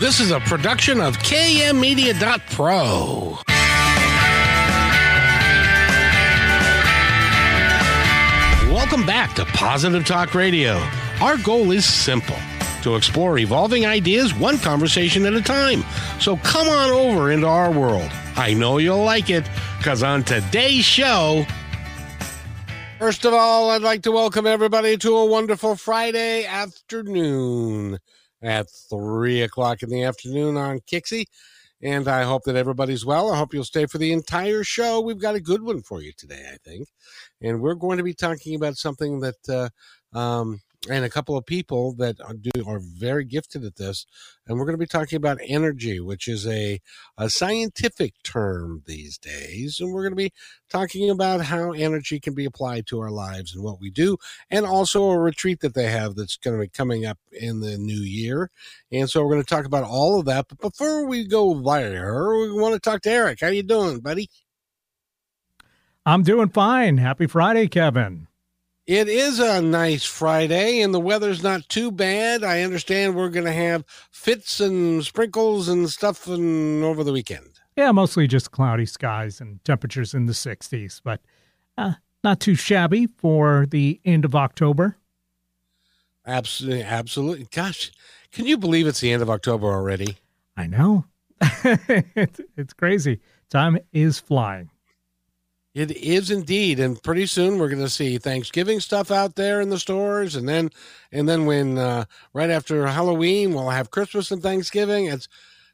This is a production of KMmedia.pro. Welcome back to Positive Talk Radio. Our goal is simple to explore evolving ideas one conversation at a time. So come on over into our world. I know you'll like it because on today's show, First of all, I'd like to welcome everybody to a wonderful Friday afternoon at three o'clock in the afternoon on Kixie. And I hope that everybody's well. I hope you'll stay for the entire show. We've got a good one for you today, I think. And we're going to be talking about something that uh, um, and a couple of people that are, do, are very gifted at this. And we're going to be talking about energy, which is a, a scientific term these days. And we're going to be talking about how energy can be applied to our lives and what we do, and also a retreat that they have that's going to be coming up in the new year. And so we're going to talk about all of that. But before we go there, we want to talk to Eric. How you doing, buddy? I'm doing fine. Happy Friday, Kevin. It is a nice Friday and the weather's not too bad. I understand we're going to have fits and sprinkles and stuff and over the weekend. Yeah, mostly just cloudy skies and temperatures in the 60s, but uh, not too shabby for the end of October. Absolutely, absolutely. Gosh, can you believe it's the end of October already? I know. it's, it's crazy. Time is flying. It is indeed, and pretty soon we're going to see Thanksgiving stuff out there in the stores, and then, and then when uh, right after Halloween we'll have Christmas and Thanksgiving. It's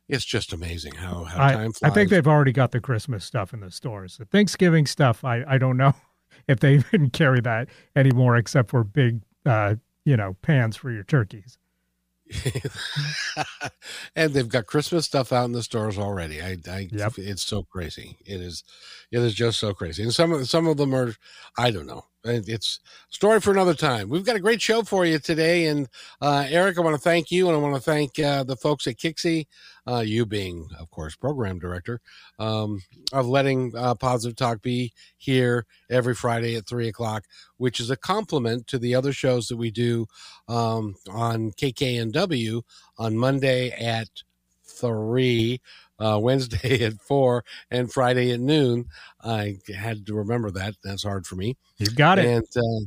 it's just amazing how, how I, time flies. I think they've already got the Christmas stuff in the stores. The Thanksgiving stuff, I I don't know if they even carry that anymore, except for big, uh, you know, pans for your turkeys. and they've got Christmas stuff out in the stores already. I, I Yep. it's so crazy. It is, it is just so crazy. And some of some of them are, I don't know. It- It's story for another time. We've got a great show for you today. And uh, Eric, I want to thank you, and I want to thank uh, the folks at Kixie, uh, you being, of course, program director, um, of letting uh, Positive Talk be here every Friday at three o'clock, which is a compliment to the other shows that we do um, on KKNW on Monday at three, uh, Wednesday at four, and Friday at noon. I had to remember that. That's hard for me. You've got it. And uh,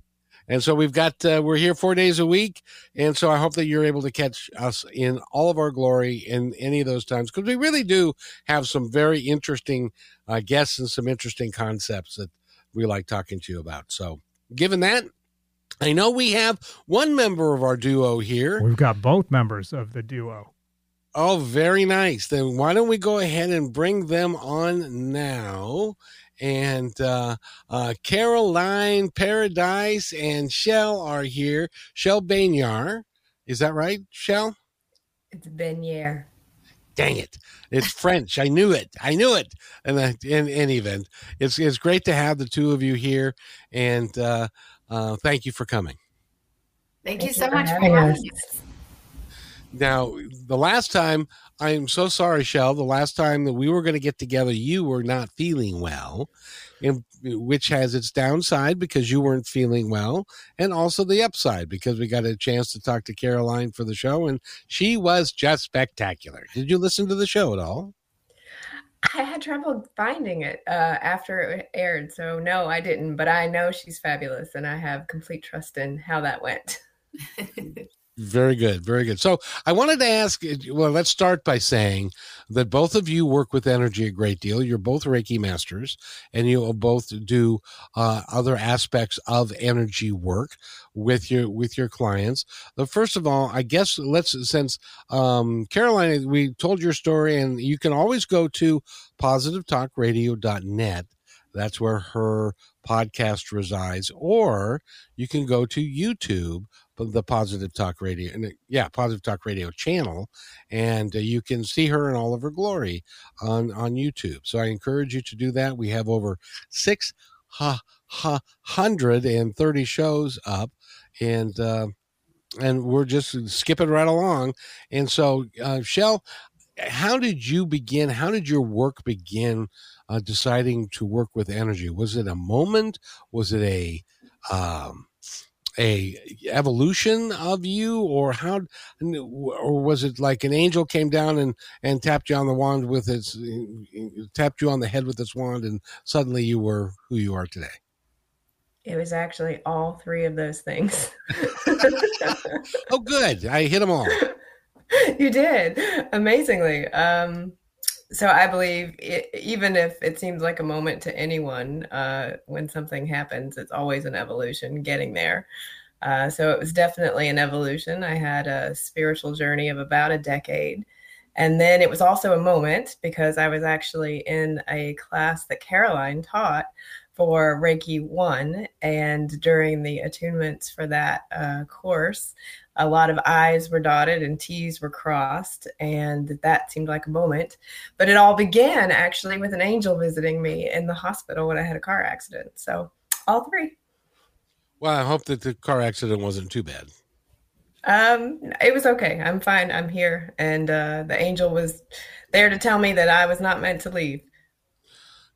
and so we've got uh, we're here four days a week, and so I hope that you're able to catch us in all of our glory in any of those times because we really do have some very interesting uh, guests and some interesting concepts that we like talking to you about. So, given that. I know we have one member of our duo here. We've got both members of the duo. Oh, very nice. Then why don't we go ahead and bring them on now? And uh, uh, Caroline Paradise and Chel are here. Chel Banyar. Is that right, Chel? It's Benyair. Dang it. It's French. I knew it. I knew it. And in any event, it's, it's great to have the two of you here. And uh, uh, thank you for coming. Thank, Thank you you so for much for having having us. us. Now, the last time, I'm so sorry, Chel. The last time that we were going to get together, you were not feeling well, and which has its downside because you weren't feeling well, and also the upside because we got a chance to talk to Caroline for the show, and she was just spectacular. Did you listen to the show at all? I had trouble finding it uh, after it aired, so no, I didn't. But I know she's fabulous, and I have complete trust in how that went. Very good, very good. So I wanted to ask. Well, let's start by saying that both of you work with energy a great deal. You're both Reiki masters, and you both do uh, other aspects of energy work with your with your clients. But first of all, I guess let's since um, Caroline, we told your story, and you can always go to positivetalkradio.net. That's where her podcast resides, or you can go to YouTube the Positive Talk Radio, and yeah, Positive Talk Radio channel, and uh, you can see her in all of her glory on on YouTube. So I encourage you to do that. We have over six ha, ha, hundred and thirty shows up, and uh, and we're just skipping right along. And so, uh, Chel, how did you begin? How did your work begin? Uh, deciding to work with energy was it a moment? Was it a um, a evolution of you or how or was it like an angel came down and and tapped you on the wand with its tapped you on the head with its wand and suddenly you were who you are today? It was actually all three of those things. Oh good. I hit them all. You did. Amazingly. Um so I believe it, even if it seems like a moment to anyone, uh, when something happens, it's always an evolution getting there. Uh, so it was definitely an evolution. I had a spiritual journey of about a decade. And then it was also a moment because I was actually in a class that Caroline taught for Reiki 1. And during the attunements for that uh, course, a lot of I's were dotted and T's were crossed. And that seemed like a moment. But it all began actually with an angel visiting me in the hospital when I had a car accident. So all three. Well, I hope that the car accident wasn't too bad. Um, it was okay. I'm fine. I'm here. And uh, the angel was there to tell me that I was not meant to leave.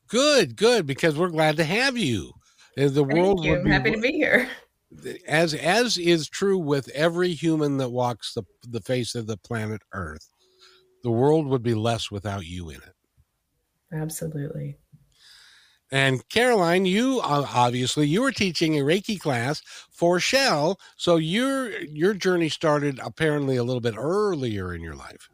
Good, good, because we're glad to have you. The Thank world. You. I'm happy to be here. As as is true with every human that walks the the face of the planet Earth, the world would be less without you in it. Absolutely. And Caroline, you uh, obviously you were teaching a Reiki class for Chel, so your your journey started apparently a little bit earlier in your life.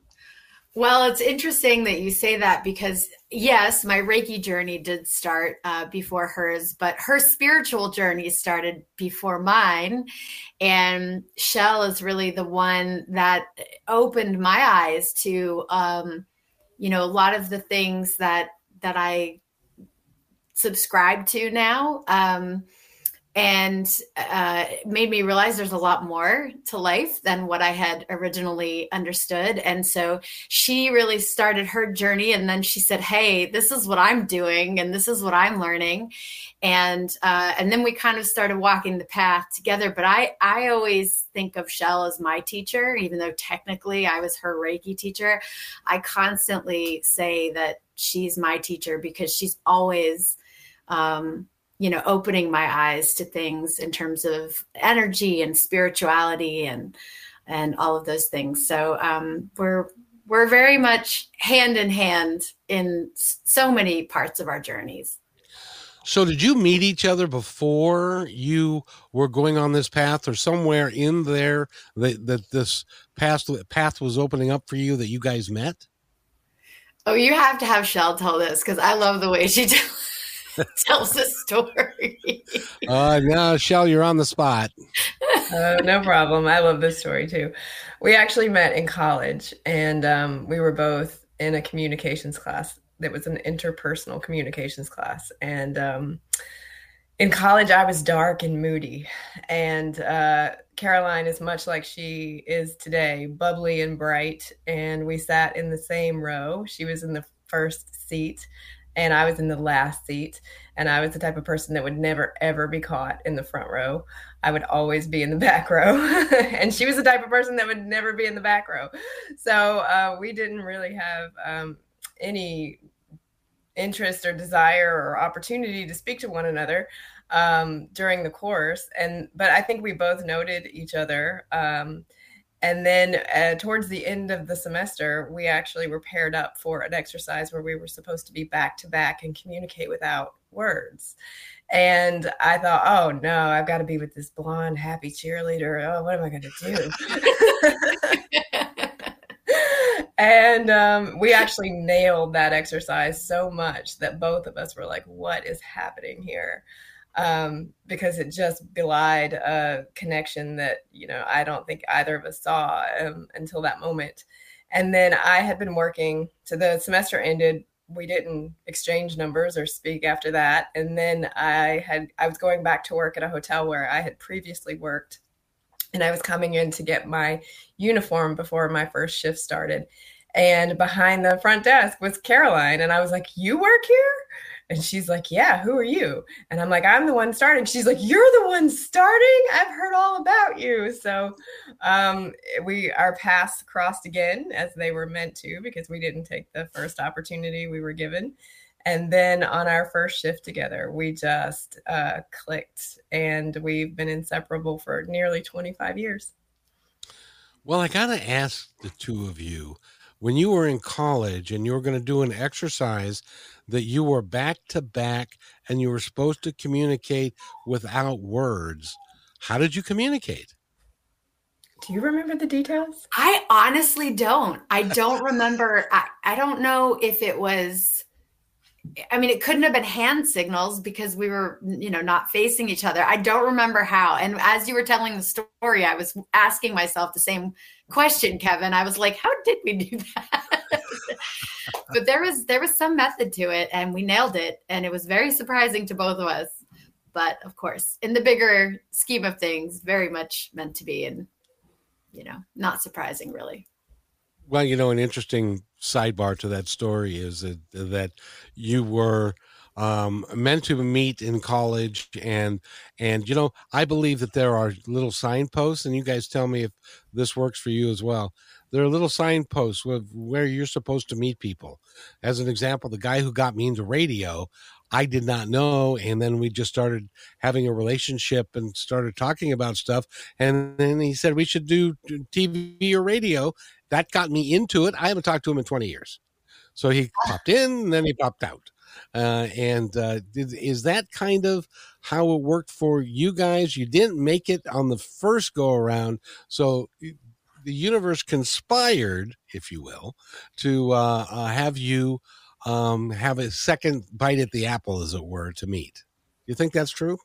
Well, it's interesting that you say that because, yes, my Reiki journey did start uh, before hers, but her spiritual journey started before mine. And Chel is really the one that opened my eyes to, um, you know, a lot of the things that that I subscribe to now. Um, and uh, made me realize there's a lot more to life than what I had originally understood. And so she really started her journey, and then she said, "Hey, this is what I'm doing, and this is what I'm learning," and uh, and then we kind of started walking the path together. But I I always think of Chel as my teacher, even though technically I was her Reiki teacher. I constantly say that she's my teacher because she's always um, you know opening my eyes to things in terms of energy and spirituality and and all of those things. So um, we're we're very much hand in hand in so many parts of our journeys. So did you meet each other before you were going on this path or somewhere in there that, that this path path was opening up for you that you guys met? Oh you have to have Chel tell this because i love the way she tells tells the story. uh, no, Chel, you're on the spot. uh, no problem. I love this story too. We actually met in college, and um, we were both in a communications class that was an interpersonal communications class. And um, in college, I was dark and moody, and uh, Caroline is much like she is today, bubbly and bright. And we sat in the same row. She was in the first seat and I was in the last seat. And I was the type of person that would never, ever be caught in the front row. I would always be in the back row. and she was the type of person that would never be in the back row. So uh, we didn't really have um, any interest or desire or opportunity to speak to one another um, during the course. And, but I think we both noted each other. Um, and then uh, towards the end of the semester, we actually were paired up for an exercise where we were supposed to be back to back and communicate without words. And I thought, oh no, I've got to be with this blonde, happy cheerleader. Oh, what am I going to do? and um, we actually nailed that exercise so much that both of us were like, what is happening here? Um, because it just belied a connection that you know I don't think either of us saw um, until that moment. And then I had been working, so the semester ended. We didn't exchange numbers or speak after that. And then I had I was going back to work at a hotel where I had previously worked, and I was coming in to get my uniform before my first shift started. And behind the front desk was Caroline, and I was like, "You work here?" And she's like, Yeah, who are you? And I'm like, I'm the one starting. She's like, You're the one starting? I've heard all about you. So um, we our paths crossed again as they were meant to because we didn't take the first opportunity we were given. And then on our first shift together, we just uh, clicked and we've been inseparable for nearly 25 years. Well, I got to ask the two of you when you were in college and you were going to do an exercise that you were back to back and you were supposed to communicate without words, how did you communicate? Do you remember the details? I honestly don't. I don't remember. I, I don't know if it was I mean, it couldn't have been hand signals because we were, you know, not facing each other. I don't remember how. And as you were telling the story, I was asking myself the same question, Kevin. I was like, how did we do that? but there was there was some method to it and we nailed it and it was very surprising to both of us. But of course, in the bigger scheme of things, very much meant to be and you know, not surprising really. Well, you know, an interesting sidebar to that story is that that you were um, meant to meet in college, and and you know, I believe that there are little signposts, and you guys tell me if this works for you as well. There are little signposts with where you're supposed to meet people. As an example, the guy who got me into radio, I did not know. And then we just started having a relationship and started talking about stuff. And then he said we should do TV or radio that got me into it. I haven't talked to him in 20 years. So he popped in and then he popped out. Uh, and uh, is that kind of how it worked for you guys? You didn't make it on the first go around. So the universe conspired, if you will, to uh, uh, have you um, have a second bite at the apple, as it were, to meet. You think that's true?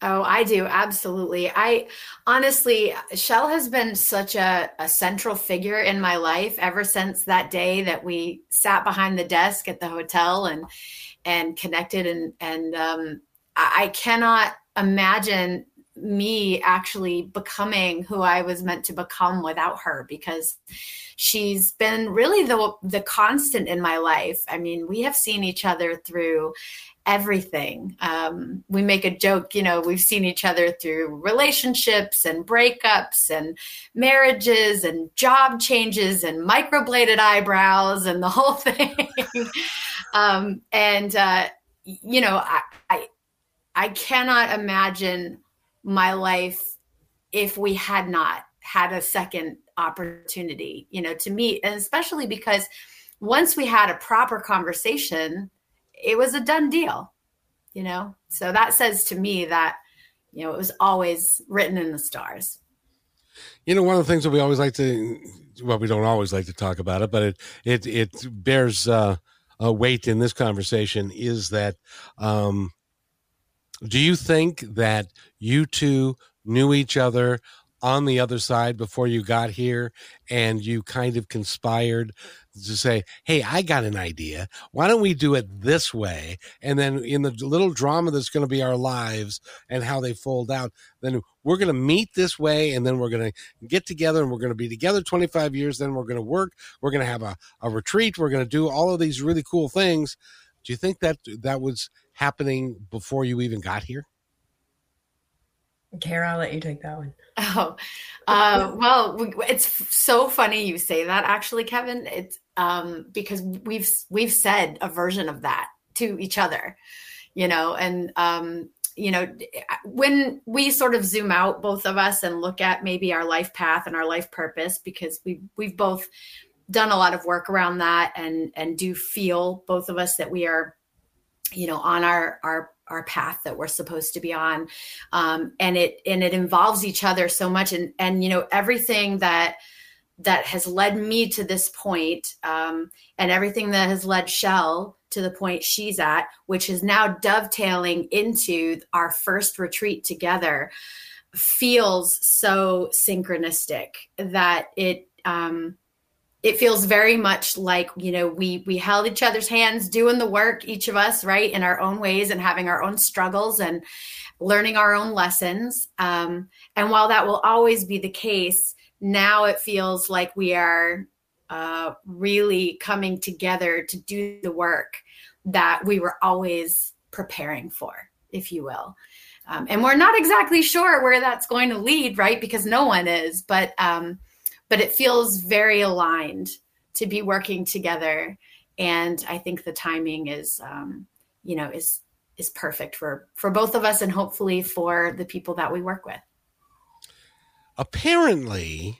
Oh, I do. Absolutely. I honestly, Chel has been such a, a, central figure in my life ever since that day that we sat behind the desk at the hotel and, and connected. And, and, um, I, I cannot imagine me actually becoming who I was meant to become without her because she's been really the the constant in my life. I mean, we have seen each other through everything. Um, we make a joke, you know, we've seen each other through relationships and breakups and marriages and job changes and microbladed eyebrows and the whole thing. um, and, uh, you know, I, I, I cannot imagine my life if we had not had a second opportunity, you know, to meet. And especially because once we had a proper conversation, it was a done deal, you know? So that says to me that, you know, it was always written in the stars. You know, one of the things that we always like to, well, we don't always like to talk about it, but it, it, it bears uh, a weight in this conversation is that, um, do you think that you two knew each other on the other side before you got here and you kind of conspired to say, Hey, I got an idea. Why don't we do it this way? And then in the little drama that's going to be our lives and how they fold out, then we're going to meet this way and then we're going to get together and we're going to be together 25 years. Then we're going to work. We're going to have a, a retreat. We're going to do all of these really cool things. Do you think that that was happening before you even got here? Kara, I'll let you take that one. Oh, uh, well, it's so funny you say that. Actually, Kevin, it's um, because we've we've said a version of that to each other, you know, and um, you know, when we sort of zoom out, both of us, and look at maybe our life path and our life purpose, because we we've both done a lot of work around that, and and do feel both of us that we are, you know, on our our our path that we're supposed to be on. Um, and it and it involves each other so much. And and you know everything that that has led me to this point, um, and everything that has led Chel to the point she's at which is now dovetailing into our first retreat together feels so synchronistic that it um, it feels very much like you know we we held each other's hands doing the work each of us right in our own ways and having our own struggles and learning our own lessons. Um, and while that will always be the case now it feels like we are uh, really coming together to do the work that we were always preparing for if you will. Um, and we're not exactly sure where that's going to lead right because no one is but um, but it feels very aligned to be working together and I think the timing is, um, you know, is is perfect for for both of us and hopefully for the people that we work with. Apparently,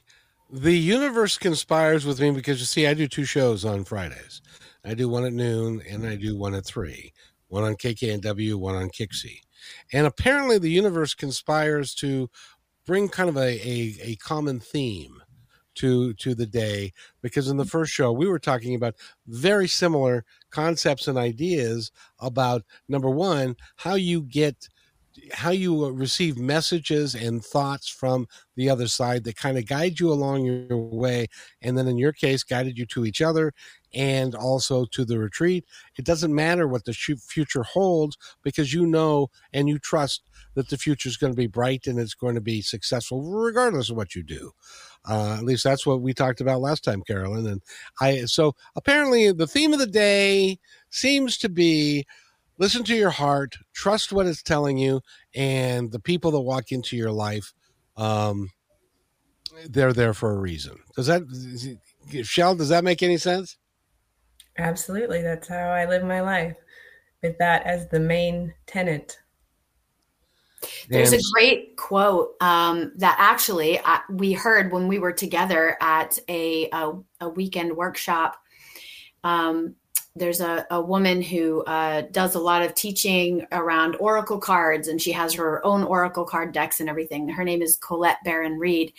the universe conspires with me because you see, I do two shows on Fridays. I do one at noon and I do one at three. One on KKNW, one on Kixie. And apparently, the universe conspires to bring kind of a, a, a common theme to to the day because in the first show we were talking about very similar concepts and ideas about number one how you get how you uh, receive messages and thoughts from the other side that kind of guide you along your way and then in your case guided you to each other and also to the retreat it doesn't matter what the future holds because you know and you trust that the future is going to be bright and it's going to be successful regardless of what you do uh, at least that's what we talked about last time, Caroline. And I so apparently the theme of the day seems to be listen to your heart, trust what it's telling you, and the people that walk into your life, um, they're there for a reason. Does that, Chel? Does that make any sense? Absolutely. That's how I live my life, with that as the main tenant. There's a great quote um, that actually uh, we heard when we were together at a, a, a weekend workshop. Um, there's a, a, woman who uh, does a lot of teaching around oracle cards, and she has her own oracle card decks and everything. Her name is Colette Baron Reid.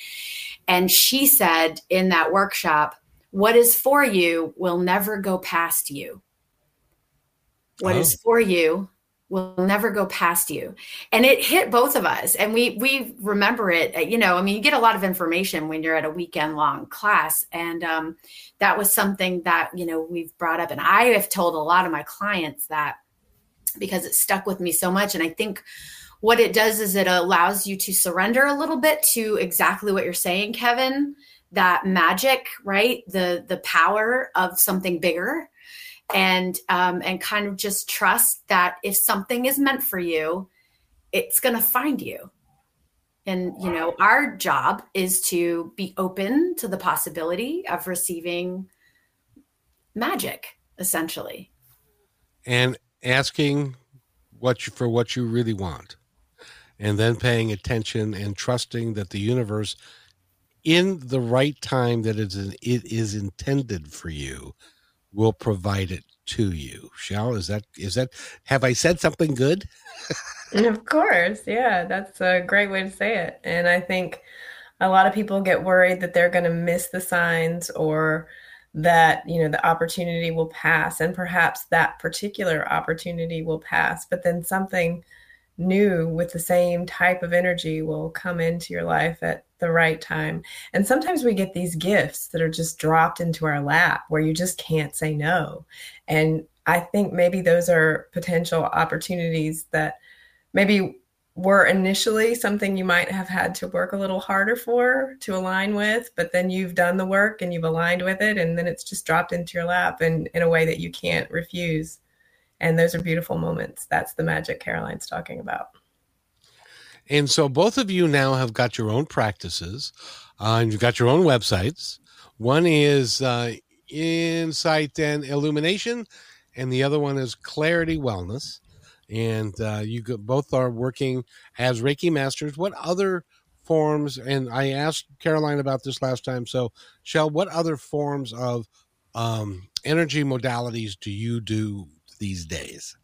And she said in that workshop, What is for you will never go past you. What oh. is for you will never go past you and it hit both of us and we we remember it uh, you know i mean you get a lot of information when you're at a weekend long class and um, that was something that you know we've brought up and i have told a lot of my clients that because it stuck with me so much and i think what it does is it allows you to surrender a little bit to exactly what you're saying kevin that magic right? The the power of something bigger. And um, and kind of just trust that if something is meant for you, it's to find you. And you know, our job is to be open to the possibility of receiving magic, essentially, and asking what you, for what you really want, and then paying attention and trusting that the universe, in the right time that it is, it is intended for you, will provide it to you. Chel is that is that have I said something good? of course. Yeah, that's a great way to say it. And I think a lot of people get worried that they're going to miss the signs or that, you know, the opportunity will pass and perhaps that particular opportunity will pass, but then something new with the same type of energy will come into your life at the right time. And sometimes we get these gifts that are just dropped into our lap where you just can't say no. And I think maybe those are potential opportunities that maybe were initially something you might have had to work a little harder for to align with, but then you've done the work and you've aligned with it, and then it's just dropped into your lap and in a way that you can't refuse. And those are beautiful moments. That's the magic Caroline's talking about. And so both of you now have got your own practices, uh, and you've got your own websites. One is uh, Insight and Illumination, and the other one is Clarity Wellness. And uh, you both are working as Reiki masters. What other forms? And I asked Caroline about this last time. So, Chel, what other forms of um, energy modalities do you do these days?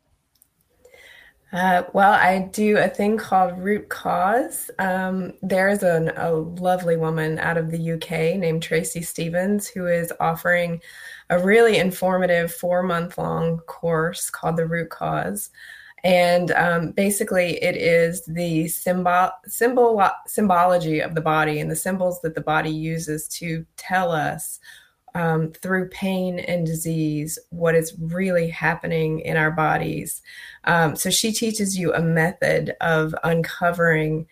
Uh, well, I do a thing called Root Cause. Um, there's an, a lovely woman out of the UK named Tracy Stevens who is offering a really informative four month long course called The Root Cause. And um, basically, it is the symbol, symbol, symbology of the body and the symbols that the body uses to tell us um, through pain and disease what is really happening in our bodies. Um, so she teaches you a method of uncovering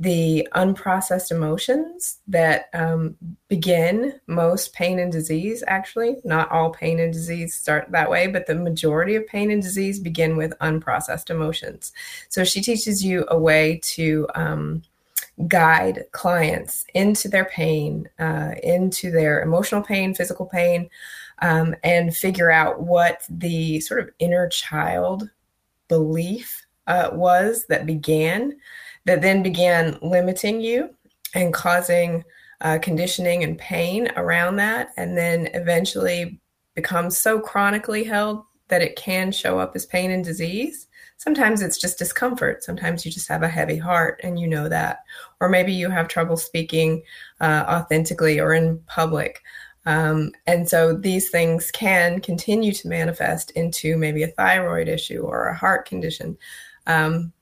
the unprocessed emotions that um, begin most pain and disease actually not all pain and disease start that way but the majority of pain and disease begin with unprocessed emotions so she teaches you a way to um, guide clients into their pain, uh, into their emotional pain, physical pain, um, and figure out what the sort of inner child belief uh, was that began, that then began limiting you and causing uh, conditioning and pain around that, and then eventually becomes so chronically held that it can show up as pain and disease. Sometimes it's just discomfort. Sometimes you just have a heavy heart and you know that. Or maybe you have trouble speaking uh, authentically or in public. Um, and so these things can continue to manifest into maybe a thyroid issue or a heart condition. Um,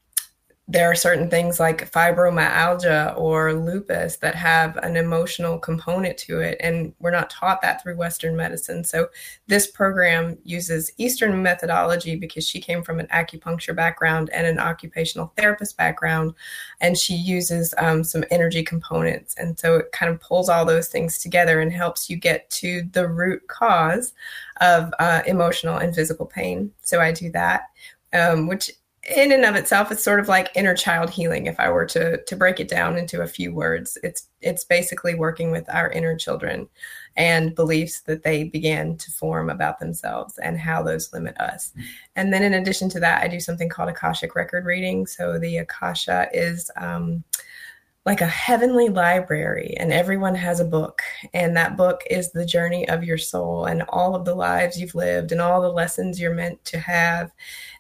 there are certain things like fibromyalgia or lupus that have an emotional component to it and we're not taught that through western medicine. So this program uses eastern methodology because she came from an acupuncture background and an occupational therapist background and she uses um, some energy components. And so it kind of pulls all those things together and helps you get to the root cause of uh, emotional and physical pain. So i do that um, which in and of itself it's sort of like inner child healing if i were to to break it down into a few words. It's it's basically working with our inner children and beliefs that they began to form about themselves and how those limit us. And then in addition to that i do something called akashic record reading. So the akasha is um, like a heavenly library and everyone has a book and that book is the journey of your soul and all of the lives you've lived and all the lessons you're meant to have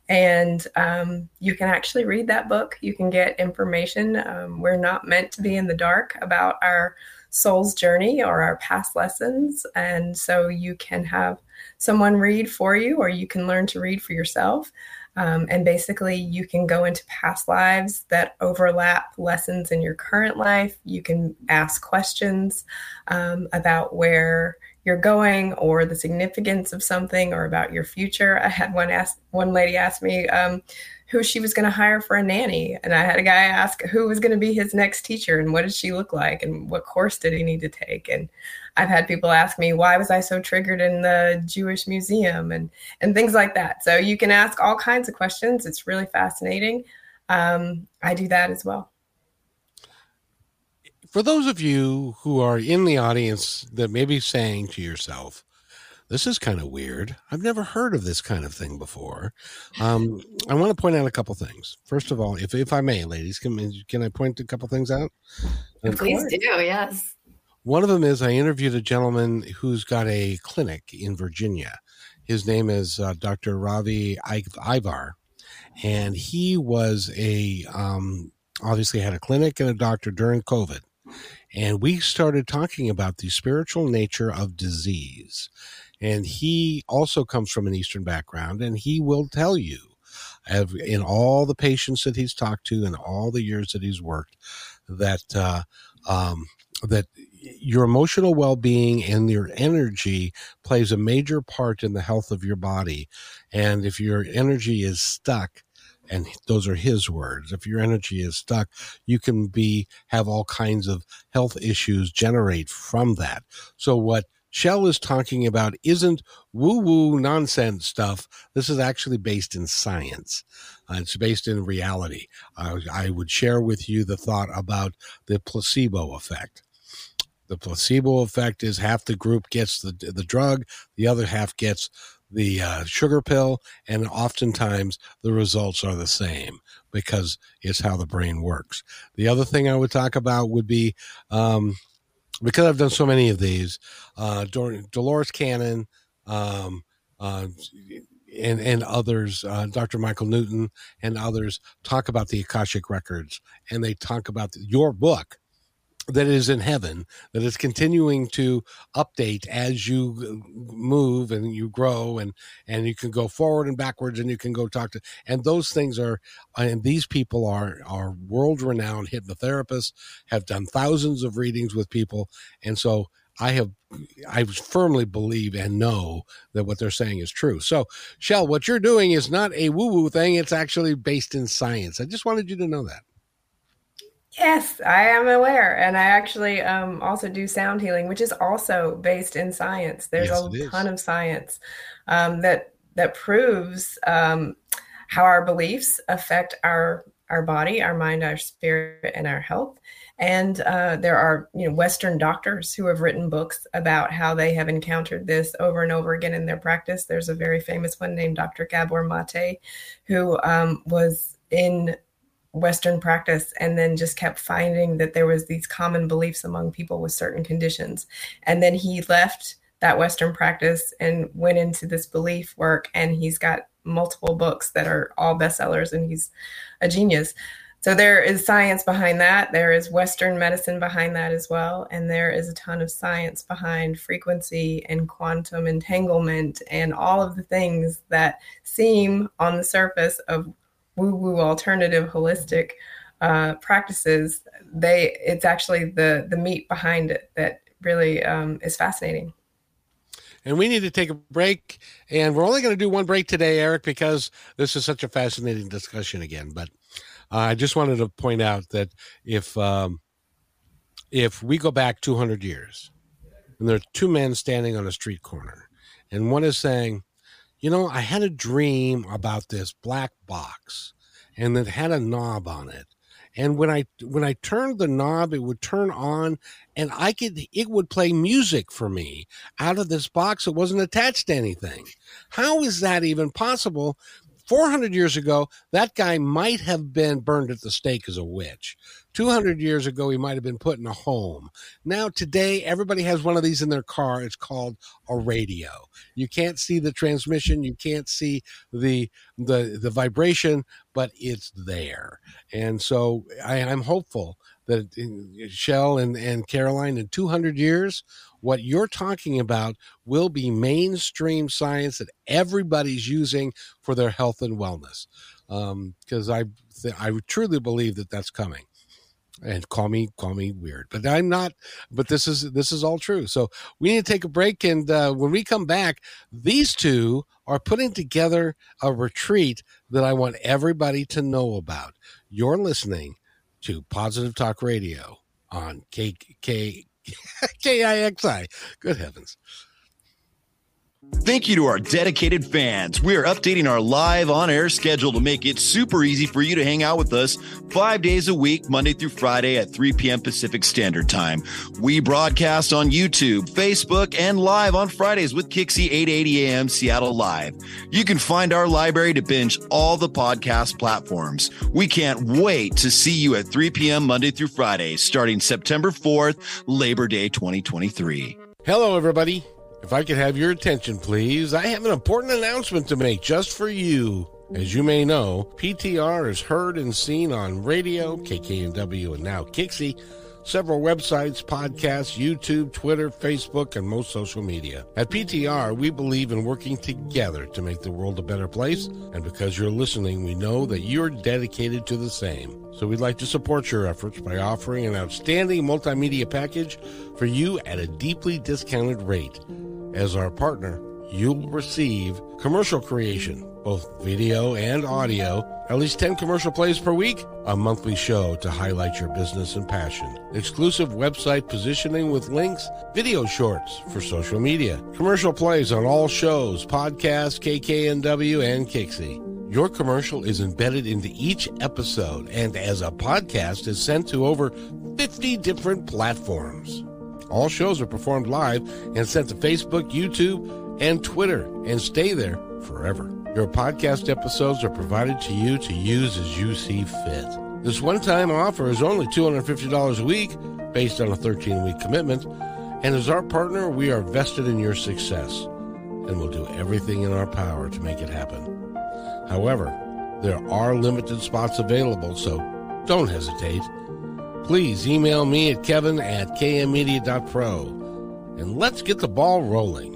and um, you can actually read that book. You can get information. Um, we're not meant to be in the dark about our soul's journey or our past lessons. And so you can have someone read for you, or you can learn to read for yourself. Um, and basically, you can go into past lives that overlap lessons in your current life. You can ask questions um, about where you're going or the significance of something or about your future. I had one ask one lady asked me um, who she was going to hire for a nanny, and I had a guy ask who was going to be his next teacher and what did she look like and what course did he need to take. And I've had people ask me why was I so triggered in the Jewish museum and and things like that. So you can ask all kinds of questions. It's really fascinating. Um, I do that as well for those of you who are in the audience that may be saying to yourself, this is kind of weird. I've never heard of this kind of thing before. Um, I want to point out a couple things. First of all, if if I may, ladies, can can I point a couple things out? Please do. Yes. One of them is I interviewed a gentleman who's got a clinic in Virginia. His name is uh, Dr. Ravi Ivar, and he was a um, obviously had a clinic and a doctor during COVID and we started talking about the spiritual nature of disease. And he also comes from an Eastern background, and he will tell you, in all the patients that he's talked to and all the years that he's worked, that uh, um, that your emotional well-being and your energy plays a major part in the health of your body. And if your energy is stuck, and those are his words if your energy is stuck you can be have all kinds of health issues generate from that so what Chel is talking about isn't woo woo nonsense stuff. This is actually based in science. Uh, it's based in reality. I would share with you the thought about the placebo effect. The placebo effect is half the group gets the, the drug, the other half gets the uh, sugar pill, and oftentimes the results are the same because it's how the brain works. The other thing I would talk about would be um, because I've done so many of these, uh, Dolores Cannon. Um, uh, and and others, uh, Dr. Michael Newton and others talk about the Akashic records, and they talk about your book that is in heaven that is continuing to update as you move and you grow and and you can go forward and backwards and you can go talk to and those things are and these people are are world renowned hypnotherapists have done thousands of readings with people and so I have I firmly believe and know that what they're saying is true. So, Chel, what you're doing is not a woo woo thing. It's actually based in science. I just wanted you to know that. Yes, I am aware. And I actually um, also do sound healing, which is also based in science. There's yes, a ton of science um, that that proves um, how our beliefs affect our our body, our mind, our spirit, and our health. And uh, there are, you know, Western doctors who have written books about how they have encountered this over and over again in their practice. There's a very famous one named Dr. Gabor Mate, who um, was in Western practice and then just kept finding that there was these common beliefs among people with certain conditions. And then he left that Western practice and went into this belief work. And he's got multiple books that are all bestsellers, and he's a genius. So there is science behind that. There is Western medicine behind that as well. And there is a ton of science behind frequency and quantum entanglement and all of the things that seem on the surface of woo woo alternative holistic uh, practices. They, it's actually the, the meat behind it that really um, is fascinating and we need to take a break. And we're only going to do one break today, Eric, because this is such a fascinating discussion again. But uh, I just wanted to point out that if um, if we go back 200 years, and there are two men standing on a street corner, and one is saying, "You know, I had a dream about this black box, and it had a knob on it." and when i when i turned the knob it would turn on and i could it would play music for me out of this box that wasn't attached to anything how is that even possible 400 years ago, that guy might have been burned at the stake as a witch. 200 years ago, he might have been put in a home. Now, today, everybody has one of these in their car. It's called a radio. You can't see the transmission, you can't see the the the vibration, but it's there. And so, I, I'm hopeful that Chel and, and Caroline in 200 years, what you're talking about will be mainstream science that everybody's using for their health and wellness. Because um, I, th- I truly believe that that's coming. And call me call me weird, but I'm not. But this is this is all true. So we need to take a break, and uh, when we come back, these two are putting together a retreat that I want everybody to know about. You're listening to Positive Talk Radio on K K Good heavens. Thank you to our dedicated fans. We are updating our live on air schedule to make it super easy for you to hang out with us five days a week, Monday through Friday at 3 p.m. Pacific Standard Time. We broadcast on YouTube, Facebook, and live on Fridays with Kixie 880 a.m. Seattle Live. You can find our library to binge all the podcast platforms. We can't wait to see you at 3 p.m. Monday through Friday, starting September 4th, Labor Day 2023. Hello, everybody. If I could have your attention, please, I have an important announcement to make just for you. As you may know, PTR is heard and seen on radio, KKNW, and now Kixie, several websites, podcasts, YouTube, Twitter, Facebook, and most social media. At PTR, we believe in working together to make the world a better place, and because you're listening, we know that you're dedicated to the same. So we'd like to support your efforts by offering an outstanding multimedia package for you at a deeply discounted rate. As our partner, you'll receive commercial creation, both video and audio, at least 10 commercial plays per week, a monthly show to highlight your business and passion, exclusive website positioning with links, video shorts for social media, commercial plays on all shows, podcasts, KKNW, and Kixie. Your commercial is embedded into each episode and as a podcast is sent to over 50 different platforms. All shows are performed live and sent to Facebook, YouTube, and Twitter and stay there forever. Your podcast episodes are provided to you to use as you see fit. This one time offer is only $250 a week based on a 13 week commitment. And as our partner, we are vested in your success and will do everything in our power to make it happen. However, there are limited spots available, so don't hesitate please email me at kevin at kmmedia.pro and let's get the ball rolling.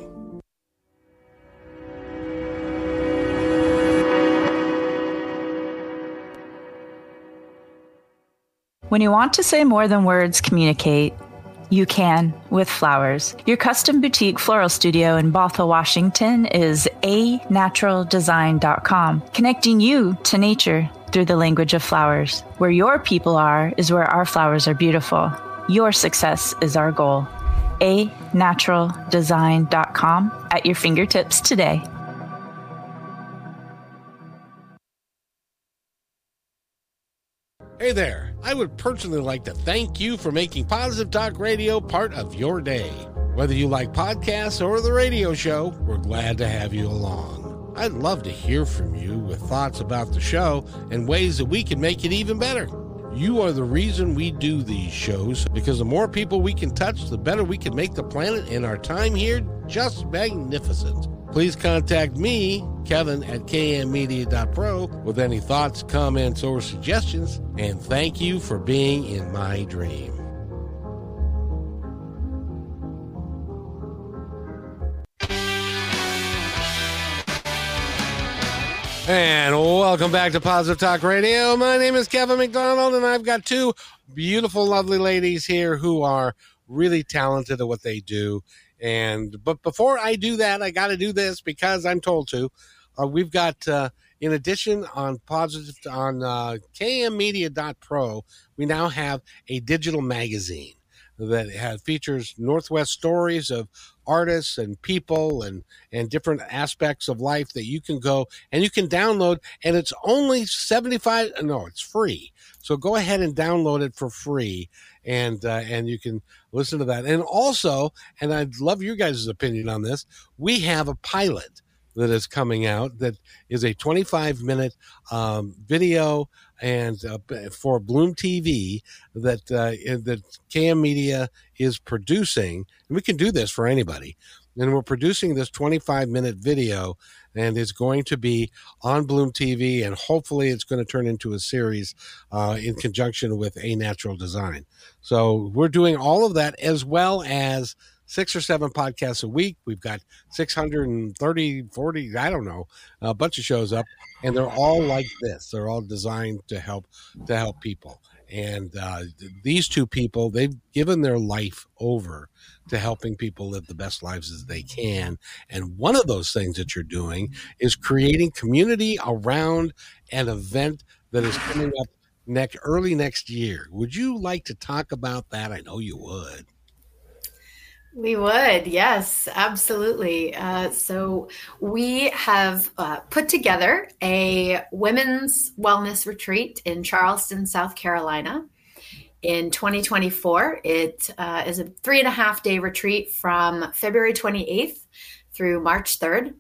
When you want to say more than words communicate, you can with flowers. Your custom boutique floral studio in Bothell, Washington is a naturaldesign.com, connecting you to nature through the language of flowers. Where your people are is where our flowers are beautiful. Your success is our goal. A naturaldesign.com at your fingertips today. Hey there. I would personally like to thank you for making Positive Talk Radio part of your day. Whether you like podcasts or the radio show, we're glad to have you along. I'd love to hear from you with thoughts about the show and ways that we can make it even better. You are the reason we do these shows because the more people we can touch, the better we can make the planet and our time here just magnificent. Please contact me, Kevin at kmmedia.pro, with any thoughts, comments, or suggestions. And thank you for being in my dream. And welcome back to Positive Talk Radio. My name is Kevin McDonald, and I've got two beautiful, lovely ladies here who are really talented at what they do. And but before I do that, I got to do this because I'm told to. Uh, we've got, uh, in addition, on positive on uh, kmmedia.pro, we now have a digital magazine that has features Northwest stories of artists and people and and different aspects of life that you can go and you can download and it's only 75 no it's free. So go ahead and download it for free and uh, and you can listen to that. And also and i'd love your guys' opinion on this we have a pilot that is coming out that is a 25 minute um, video and uh, for Bloom TV that uh, that KM Media is producing, and we can do this for anybody. And we're producing this 25 minute video, and it's going to be on Bloom TV, and hopefully it's going to turn into a series uh, in conjunction with A Natural Design. So we're doing all of that as well as six or seven podcasts a week. We've got 630, 40, I don't know, a bunch of shows up, and they're all like this. They're all designed to help to help people. And uh, these two people, they've given their life over to helping people live the best lives as they can. And one of those things that you're doing is creating community around an event that is coming up next early next year. Would you like to talk about that? I know you would. We would, yes, absolutely. Uh, so, we have uh, put together a women's wellness retreat in Charleston, South Carolina in 2024. It uh, is a three and a half day retreat from February 28th through March 3rd.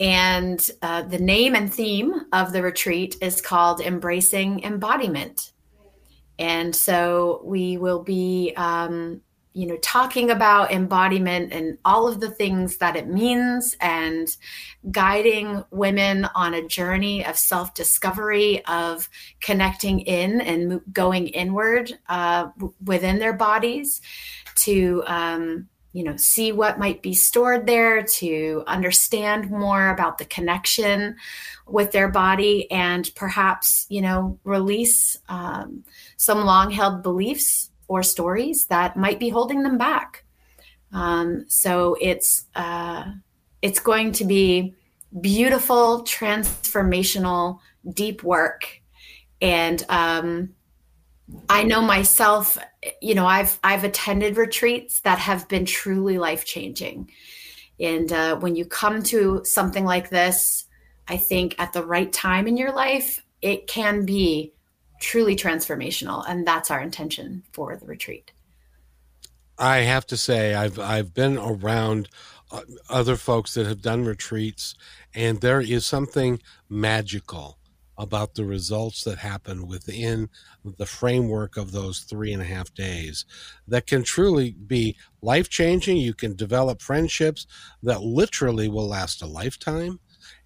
And uh, the name and theme of the retreat is called Embracing Embodiment. And so, we will be um, you know talking about embodiment and all of the things that it means and guiding women on a journey of self-discovery of connecting in and going inward uh, within their bodies to um, you know see what might be stored there to understand more about the connection with their body and perhaps you know release um, some long held beliefs or stories that might be holding them back. Um, so it's uh, it's going to be beautiful, transformational, deep work, and um, I know myself. You know, I've I've attended retreats that have been truly life changing, and uh, when you come to something like this, I think at the right time in your life, it can be truly transformational and that's our intention for the retreat i have to say i've i've been around uh, other folks that have done retreats and there is something magical about the results that happen within the framework of those three and a half days that can truly be life changing. You can develop friendships that literally will last a lifetime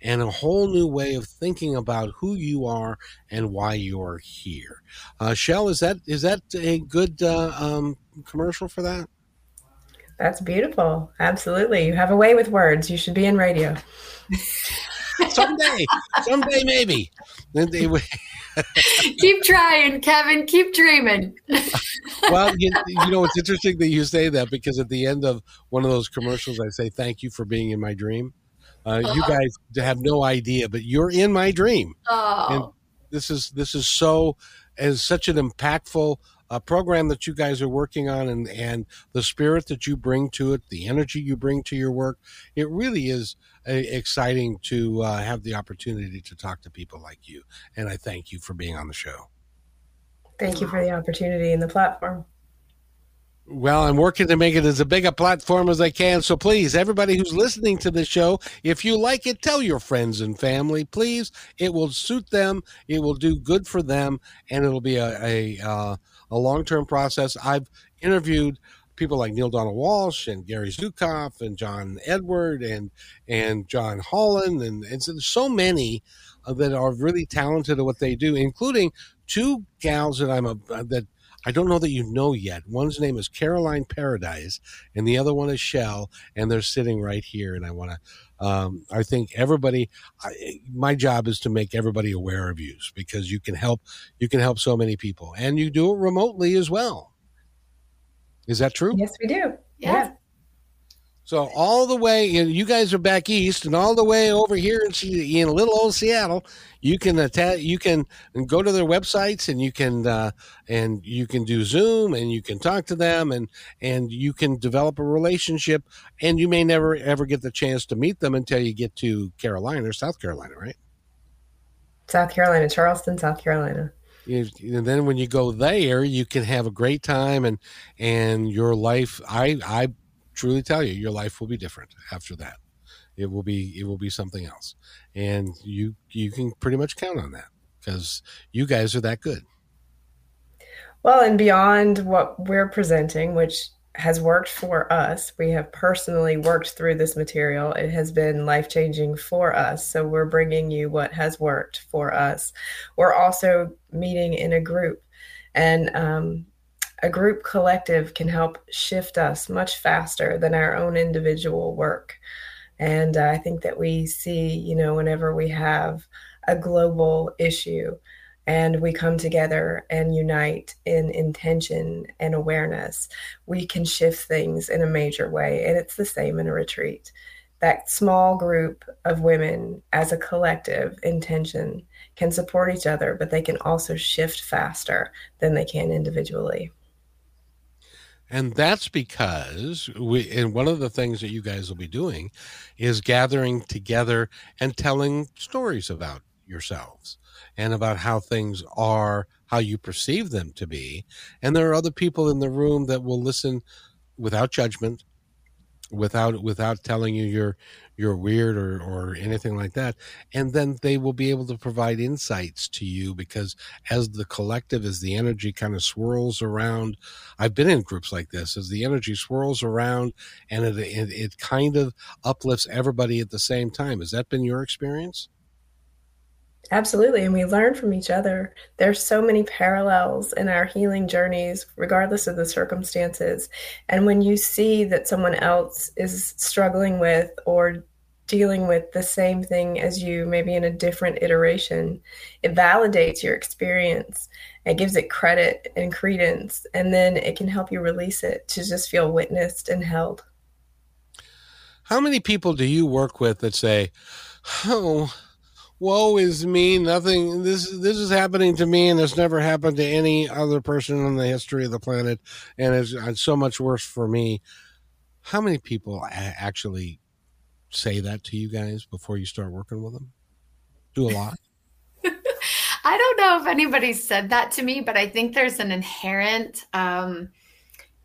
and a whole new way of thinking about who you are and why you're here. Uh, Chel, is that is that a good uh, um, commercial for that? That's beautiful. Absolutely. You have a way with words. You should be in radio. someday, someday maybe. keep trying, Kevin. Keep dreaming. well, you, you, know, it's interesting that you say that because at the end of one of those commercials, I say, "Thank you for being in my dream." Uh, You uh-huh. guys have no idea, but you're in my dream. Oh. And this is this is so as such an impactful uh, program that you guys are working on, and and the spirit that you bring to it, the energy you bring to your work. It really is uh, exciting to uh, have the opportunity to talk to people like you, and I thank you for being on the show. Thank you for the opportunity and the platform. Well, I'm working to make it as a big a platform as I can. So please, everybody who's listening to the show, if you like it, tell your friends and family. Please, it will suit them. It will do good for them, and it'll be a a, uh, a long term process. I've interviewed people like Neale Donald Walsch and Gary Zukav and John Edward and and John Holland and and so, so many that are really talented at what they do, including two gals that I'm a that I don't know that you know yet. One's name is Caroline Paradis, and the other one is Chel, and they're sitting right here. And I want to, um, I think everybody, I, my job is to make everybody aware of you because you can help, you can help so many people, and you do it remotely as well. Is that true? Yes, we do. Yeah. yeah. So all the way, you guys are back east, and all the way over here in, in little old Seattle, you can attach, you can go to their websites, and you can uh, and you can do Zoom, and you can talk to them, and and you can develop a relationship, and you may never ever get the chance to meet them until you get to Carolina or South Carolina, right? South Carolina, Charleston, South Carolina and then when you go there you can have a great time and and your life i i truly tell you, your life will be different after that. It will be it will be something else, and you you can pretty much count on that because you guys are that good. Well, and beyond what we're presenting, which has worked for us, we have personally worked through this material. It has been life changing for us. So we're bringing you what has worked for us. We're also meeting in a group, and um, a group collective can help shift us much faster than our own individual work. And uh, I think that we see, you know, whenever we have a global issue and we come together and unite in intention and awareness, we can shift things in a major way. And it's the same in a retreat. That small group of women as a collective intention can support each other, but they can also shift faster than they can individually. And that's because we, and one of the things that you guys will be doing is gathering together and telling stories about yourselves and about how things are, how you perceive them to be. And there are other people in the room that will listen without judgment, without without telling you you're you're weird or, or anything like that. And then they will be able to provide insights to you because as the collective, as the energy kind of swirls around, I've been in groups like this, as the energy swirls around and it, it, it kind of uplifts everybody at the same time. Has that been your experience? Absolutely. And we learn from each other. There's so many parallels in our healing journeys, regardless of the circumstances. And when you see that someone else is struggling with or dealing with the same thing as you, maybe in a different iteration, it validates your experience. It gives it credit and credence. And then it can help you release it to just feel witnessed and held. How many people do you work with that say, Oh, woe is me nothing this this is happening to me and it's never happened to any other person in the history of the planet and it's, it's so much worse for me. How many people actually say that to you guys before you start working with them? Do a lot? I don't know if anybody said that to me but i think there's an inherent um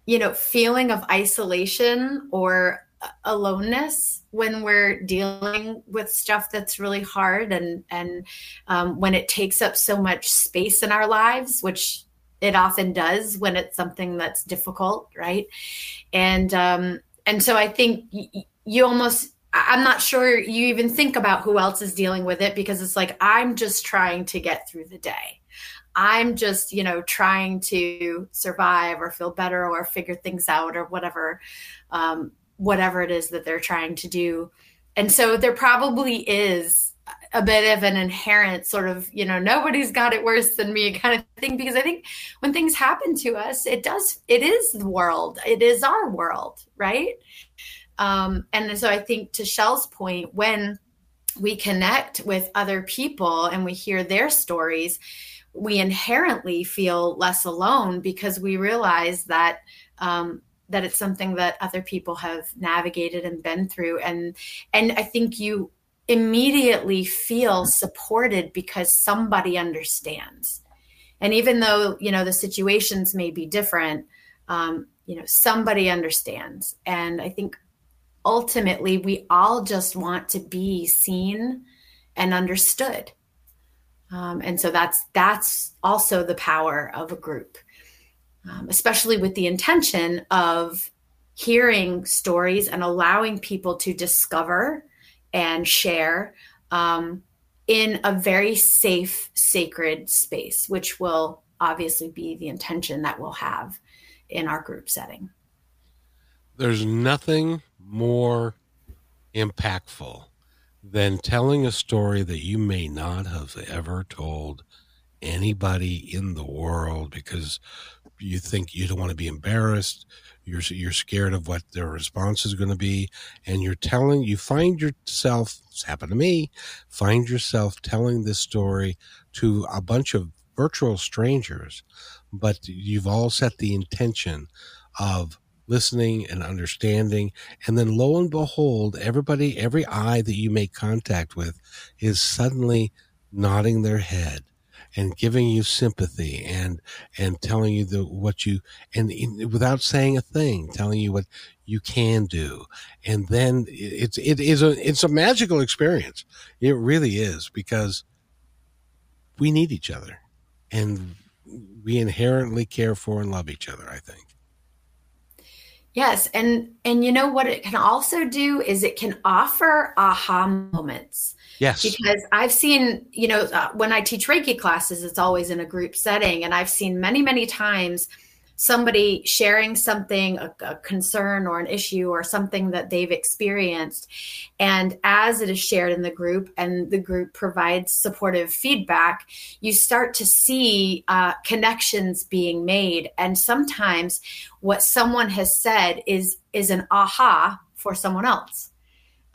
you know feeling of isolation or aloneness when we're dealing with stuff that's really hard and and um, when it takes up so much space in our lives which it often does when it's something that's difficult right and um and so i think y- you almost i'm not sure you even think about who else is dealing with it because it's like i'm just trying to get through the day I'm just, you know, trying to survive or feel better or figure things out or whatever. Um, whatever it is that they're trying to do. And so there probably is a bit of an inherent sort of, you know, nobody's got it worse than me kind of thing. Because I think when things happen to us, it does, it is the world, it is our world, right? Um, and so I think to Chel's point, when we connect with other people and we hear their stories, we inherently feel less alone because we realize that um, that it's something that other people have navigated and been through and and i think you immediately feel supported because somebody understands And even though, you know, the situations may be different, um, you know, somebody understands. And I think ultimately we all just want to be seen and understood. Um, and so that's that's also the power of a group, um, especially with the intention of hearing stories and allowing people to discover and share um, in a very safe, sacred space, which will obviously be the intention that we'll have in our group setting. There's nothing more impactful than telling a story that you may not have ever told anybody in the world because you think you don't want to be embarrassed you're you're scared of what their response is going to be and you're telling you find yourself it's happened to me find yourself telling this story to a bunch of virtual strangers but you've all set the intention of listening and understanding. And then lo and behold, everybody, every eye that you make contact with is suddenly nodding their head and giving you sympathy and and telling you the what you and in, without saying a thing telling you what you can do. And then it's it is a it's a magical experience. It really is because we need each other and we inherently care for and love each other i think. Yes, and and you know what it can also do is it can offer aha moments. Yes. Because I've seen, you know, uh, when I teach Reiki classes, it's always in a group setting and I've seen many many times somebody sharing something, a, a, concern or an issue or something that they've experienced. And as it is shared in the group and the group provides supportive feedback, you start to see uh, connections being made. And sometimes what someone has said is, is an aha for someone else.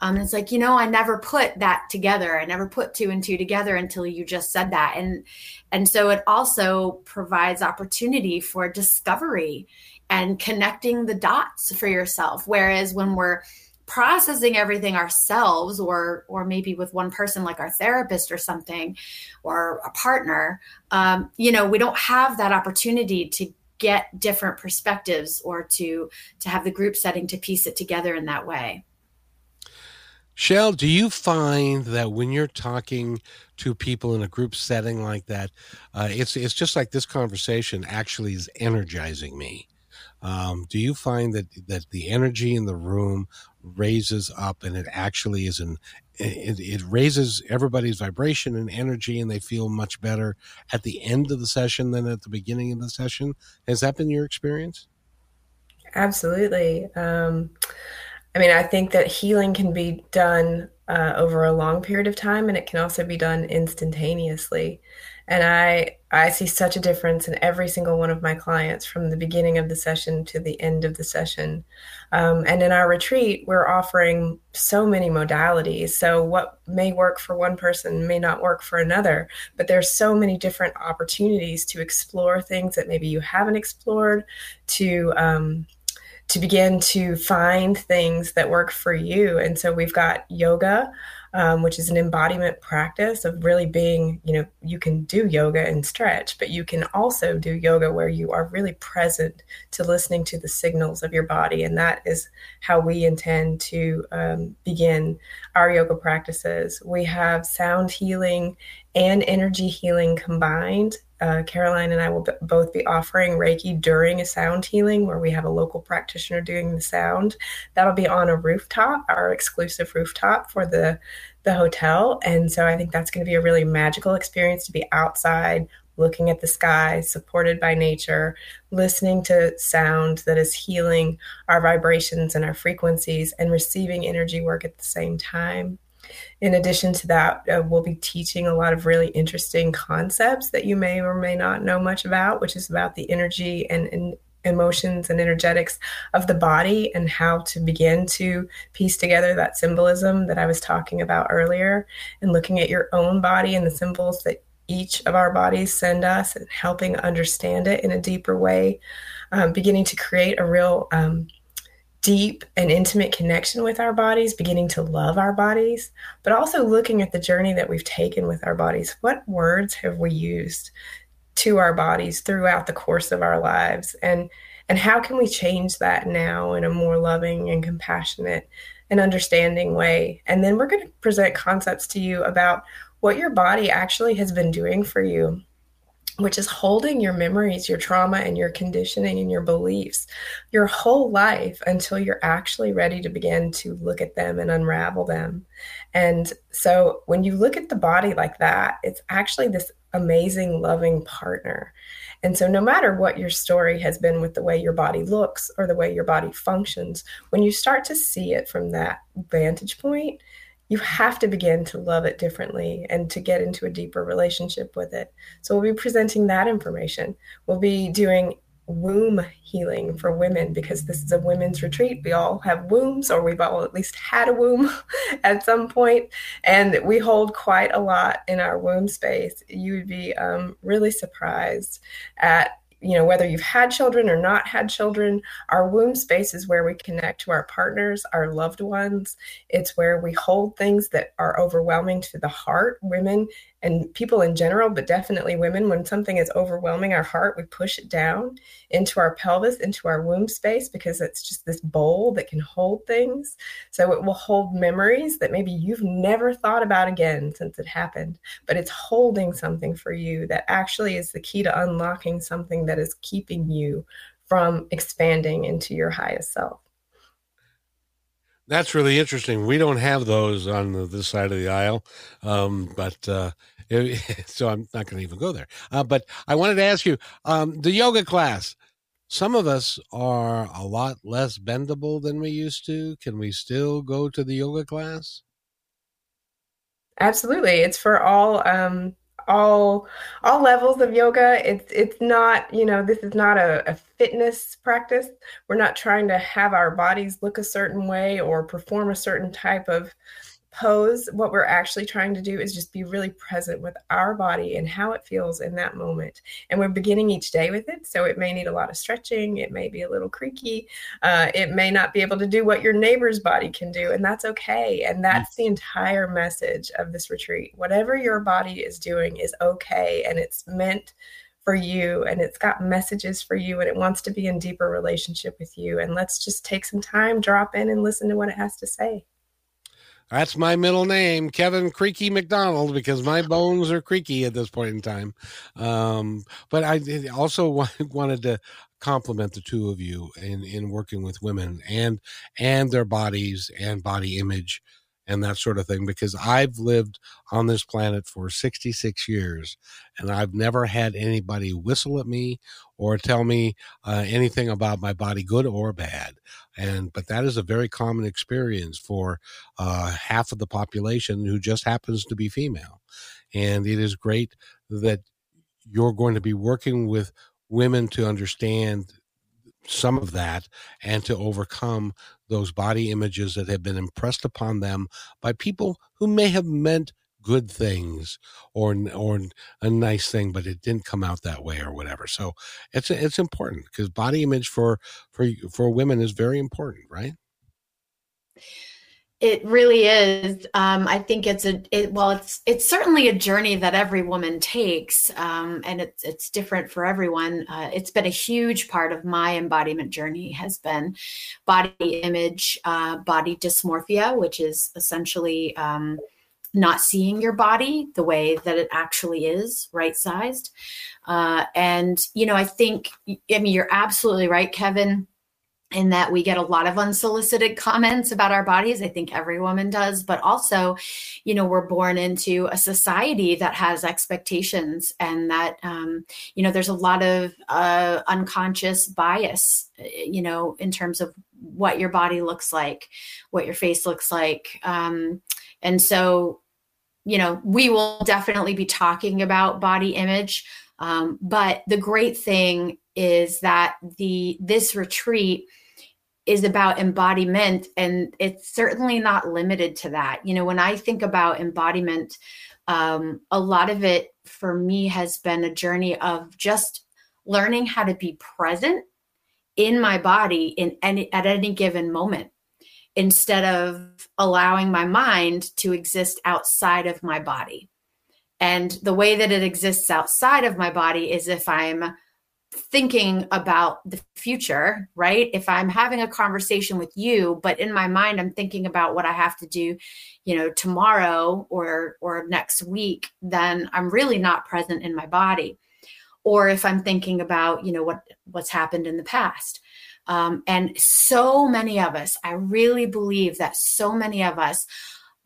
Um, it's like, you know, I never put that together. I never put two and two together until you just said that. And and so it also provides opportunity for discovery and connecting the dots for yourself. Whereas when we're processing everything ourselves or or maybe with one person like our therapist or something or a partner um, you know we don't have that opportunity to get different perspectives or to to have the group setting to piece it together in that way Chel, do you find that when you're talking to people in a group setting like that, uh, it's it's just like this conversation actually is energizing me. Um, do you find that that the energy in the room raises up and it actually is an it, it raises everybody's vibration and energy and they feel much better at the end of the session than at the beginning of the session? Has that been your experience? Absolutely. Um, I mean, I think that healing can be done uh, over a long period of time, and it can also be done instantaneously. And I I see such a difference in every single one of my clients from the beginning of the session to the end of the session. Um, and in our retreat, we're offering so many modalities. So what may work for one person may not work for another, but there's so many different opportunities to explore things that maybe you haven't explored, to um, to begin to find things that work for you. And so we've got yoga, um, which is an embodiment practice of really being, you know, you can do yoga and stretch, but you can also do yoga where you are really present to listening to the signals of your body. And that is how we intend to um, begin our yoga practices. We have sound healing and energy healing combined uh, Caroline and I will b- both be offering Reiki during a sound healing where we have a local practitioner doing the sound. That'll be on a rooftop, our exclusive rooftop for the the hotel. And so I think that's going to be a really magical experience to be outside, looking at the sky, supported by nature, listening to sound that is healing our vibrations and our frequencies and receiving energy work at the same time in addition to that, uh, we'll be teaching a lot of really interesting concepts that you may or may not know much about, which is about the energy and, and emotions and energetics of the body and how to begin to piece together that symbolism that I was talking about earlier and looking at your own body and the symbols that each of our bodies send us and helping understand it in a deeper way, um, beginning to create a real um, deep and intimate connection with our bodies, beginning to love our bodies, but also looking at the journey that we've taken with our bodies. What words have we used to our bodies throughout the course of our lives? And and how can we change that now in a more loving and compassionate and understanding way? And then we're going to present concepts to you about what your body actually has been doing for you which is holding your memories, your trauma, and your conditioning and your beliefs your whole life until you're actually ready to begin to look at them and unravel them. And so when you look at the body like that, it's actually this amazing, loving partner. And so, no matter what your story has been with the way your body looks or the way your body functions, when you start to see it from that vantage point, you have to begin to love it differently and to get into a deeper relationship with it. So we'll be presenting that information. We'll be doing womb healing for women because this is a women's retreat. We all have wombs, or we've all at least had a womb at some point, and we hold quite a lot in our womb space. You would be um, really surprised at you know, whether you've had children or not had children, our womb space is where we connect to our partners, our loved ones. It's where we hold things that are overwhelming to the heart. Women and people in general, but definitely women, when something is overwhelming our heart, we push it down into our pelvis, into our womb space, because it's just this bowl that can hold things. So it will hold memories that maybe you've never thought about again since it happened, but it's holding something for you that actually is the key to unlocking something that is keeping you from expanding into your highest self. That's really interesting. We don't have those on the, this side of the aisle, um, but uh, so I'm not going to even go there. Uh, but I wanted to ask you um, the yoga class. Some of us are a lot less bendable than we used to. Can we still go to the yoga class? Absolutely, it's for all um, all all levels of yoga. It's it's not you know this is not a, a fitness practice. We're not trying to have our bodies look a certain way or perform a certain type of pose, what we're actually trying to do is just be really present with our body and how it feels in that moment. And we're beginning each day with it. So it may need a lot of stretching. It may be a little creaky. Uh, it may not be able to do what your neighbor's body can do. And that's okay. And that's the entire message of this retreat. Whatever your body is doing is okay. And it's meant for you and it's got messages for you and it wants to be in deeper relationship with you and let's just take some time drop in and listen to what it has to say that's my middle name, Kevin Creaky McDonald, because my bones are creaky at this point in time. Um, but I also wanted to compliment the two of you in, in working with women and and their bodies and body image and that sort of thing because I've lived on this planet for 66 years and I've never had anybody whistle at me or tell me uh, anything about my body, good or bad. And but that is a very common experience for uh, half of the population who just happens to be female. And it is great that you're going to be working with women to understand some of that and to overcome those body images that have been impressed upon them by people who may have meant good things or or a nice thing but it didn't come out that way or whatever so it's it's important because body image for for for women is very important right it really is. Um, I think it's a it, well, it's it's certainly a journey that every woman takes, um, and it's it's different for everyone. Uh, it's been a huge part of my embodiment journey. Has been body image, uh, body dysmorphia, which is essentially um, not seeing your body the way that it actually is, right sized. Uh, and you know, I think I mean you're absolutely right, Kevin in that we get a lot of unsolicited comments about our bodies. I think every woman does, but also, you know, we're born into a society that has expectations and that, um, you know, there's a lot of uh, unconscious bias, you know, in terms of what your body looks like, what your face looks like. Um, and so, you know, we will definitely be talking about body image. Um, but the great thing is that the this retreat is about embodiment and it's certainly not limited to that you know when i think about embodiment um, a lot of it for me has been a journey of just learning how to be present in my body in any at any given moment instead of allowing my mind to exist outside of my body And the way that it exists outside of my body is if I'm thinking about the future, right? If I'm having a conversation with you, but in my mind I'm thinking about what I have to do, you know, tomorrow or or next week, then I'm really not present in my body. Or if I'm thinking about, you know, what what's happened in the past. Um, and so many of us, I really believe that so many of us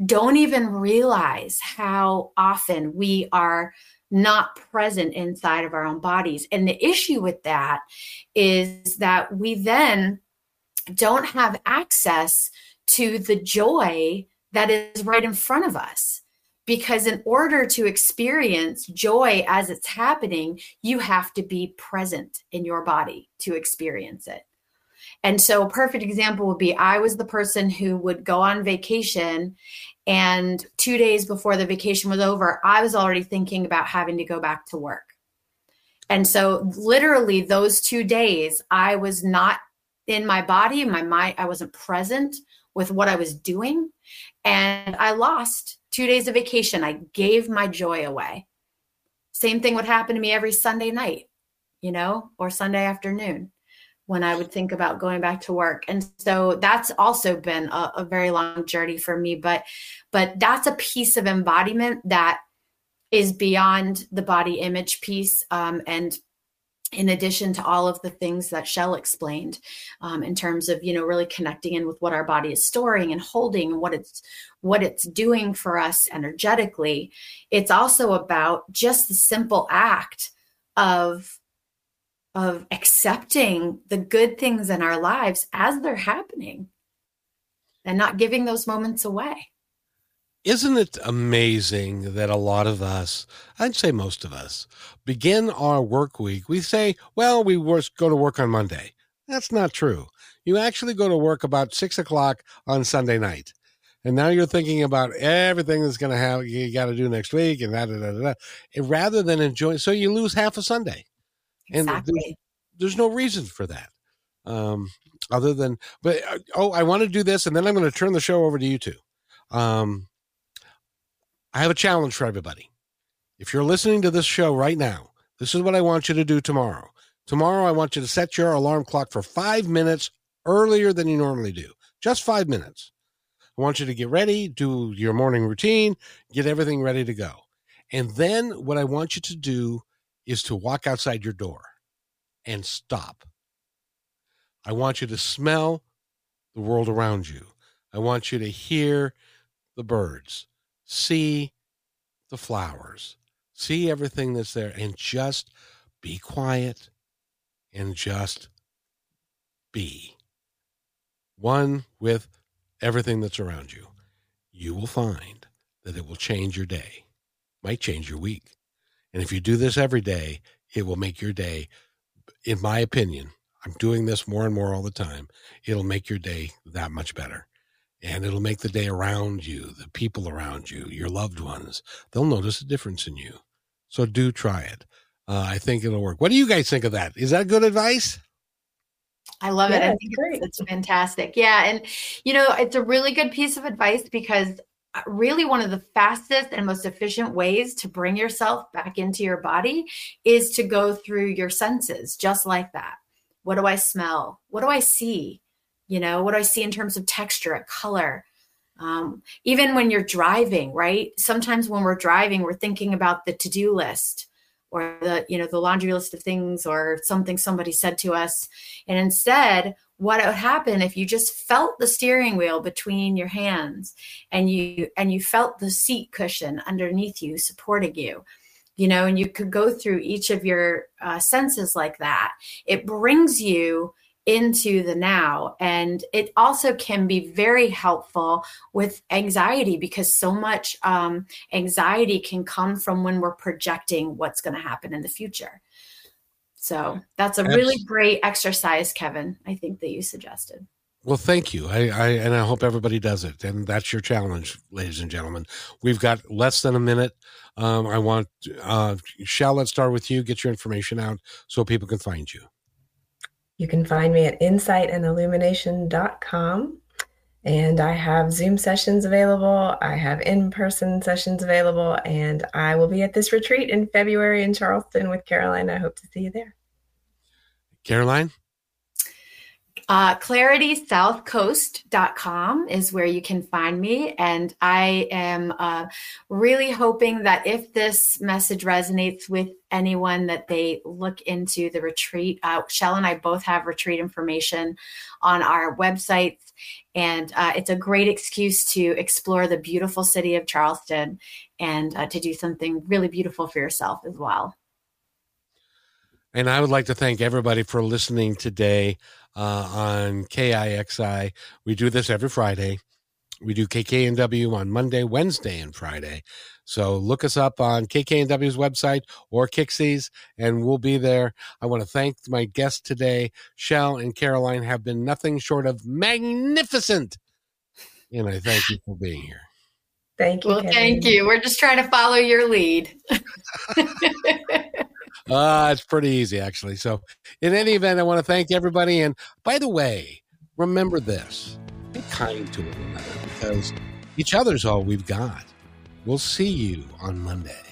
don't even realize how often we are not present inside of our own bodies. And the issue with that is that we then don't have access to the joy that is right in front of us. Because in order to experience joy as it's happening, you have to be present in your body to experience it. And so, a perfect example would be I was the person who would go on vacation, and two days before the vacation was over, I was already thinking about having to go back to work. And so, literally, those two days, I was not in my body, my mind, I wasn't present with what I was doing. And I lost two days of vacation. I gave my joy away. Same thing would happen to me every Sunday night, you know, or Sunday afternoon when I would think about going back to work. And so that's also been a, a, very long journey for me. But but that's a piece of embodiment that is beyond the body image piece. Um, and in addition to all of the things that Chel explained um, in terms of you know really connecting in with what our body is storing and holding and what it's what it's doing for us energetically, it's also about just the simple act of of accepting the good things in our lives as they're happening and not giving those moments away. Isn't it amazing that a lot of us, I'd say most of us, begin our work week? We say, well, we go to work on Monday. That's not true. You actually go to work about six o'clock on Sunday night. And now you're thinking about everything that's going to have you got to do next week and that, rather than enjoy. So you lose half a Sunday. Exactly. And there's, there's, no reason for that. Um, other than, but uh, oh, I want to do this, and then I'm going to turn the show over to you two. Um, I have a challenge for everybody. If you're listening to this show right now, this is what I want you to do tomorrow. Tomorrow, I want you to set your alarm clock for five minutes earlier than you normally do. Just five minutes. I want you to get ready, do your morning routine, get everything ready to go. And then what I want you to do is to walk outside your door and stop. I want you to smell the world around you. I want you to hear the birds, see the flowers, see everything that's there, and just be quiet and just be one with everything that's around you. You will find that it will change your day, might change your week. And if you do this every day, it will make your day, in my opinion, I'm doing this more and more all the time. It'll make your day that much better. And it'll make the day around you, the people around you, your loved ones, they'll notice a difference in you. So do try it. Uh, I think it'll work. What do you guys think of that? Is that good advice? I love yeah, it. I think it's, it's fantastic. Yeah. And, you know, it's a really good piece of advice because really one of the fastest and most efficient ways to bring yourself back into your body is to go through your senses just like that. What do i smell? What do i see? You know what do i see in terms of texture color? Um, even when you're driving right? Sometimes when we're driving we're thinking about the to-do list or the you know the laundry list of things or something somebody said to us. And instead what would happen if you just felt the steering wheel between your hands and you and you felt the seat cushion underneath you supporting you you know and you could go through each of your uh, senses like that. It brings you into the now and it also can be very helpful with anxiety because so much um, anxiety can come from when we're projecting what's going to happen in the future so that's a really great exercise, Kevin. I think that you suggested. Well, thank you. I, I and I hope everybody does it. And that's your challenge, ladies and gentlemen. We've got less than a minute. Um, I want uh, Chel. Let's start with you. Get your information out so people can find you. You can find me at insightandillumination.com. And I have Zoom sessions available. I have in person sessions available. And I will be at this retreat in February in Charleston with Caroline. I hope to see you there. Caroline? Uh, claritysouthcoast.com is where you can find me. And I am uh, really hoping that if this message resonates with anyone, that they look into the retreat. Uh, Chel and I both have retreat information on our websites. And uh, it's a great excuse to explore the beautiful city of Charleston and uh, to do something really beautiful for yourself as well. And I would like to thank everybody for listening today uh, on KIXI. We do this every Friday. We do KKNW on Monday, Wednesday, and Friday. So look us up on KKNW's website or KIXI's, and we'll be there. I want to thank my guests today. Chel and Caroline have been nothing short of magnificent. And I thank you for being here. Thank you. Well, Kevin. thank you. We're just trying to follow your lead. Uh, it's pretty easy, actually. So, in any event, I want to thank everybody. And by the way, remember this be kind to one another because each other's all we've got. We'll see you on Monday.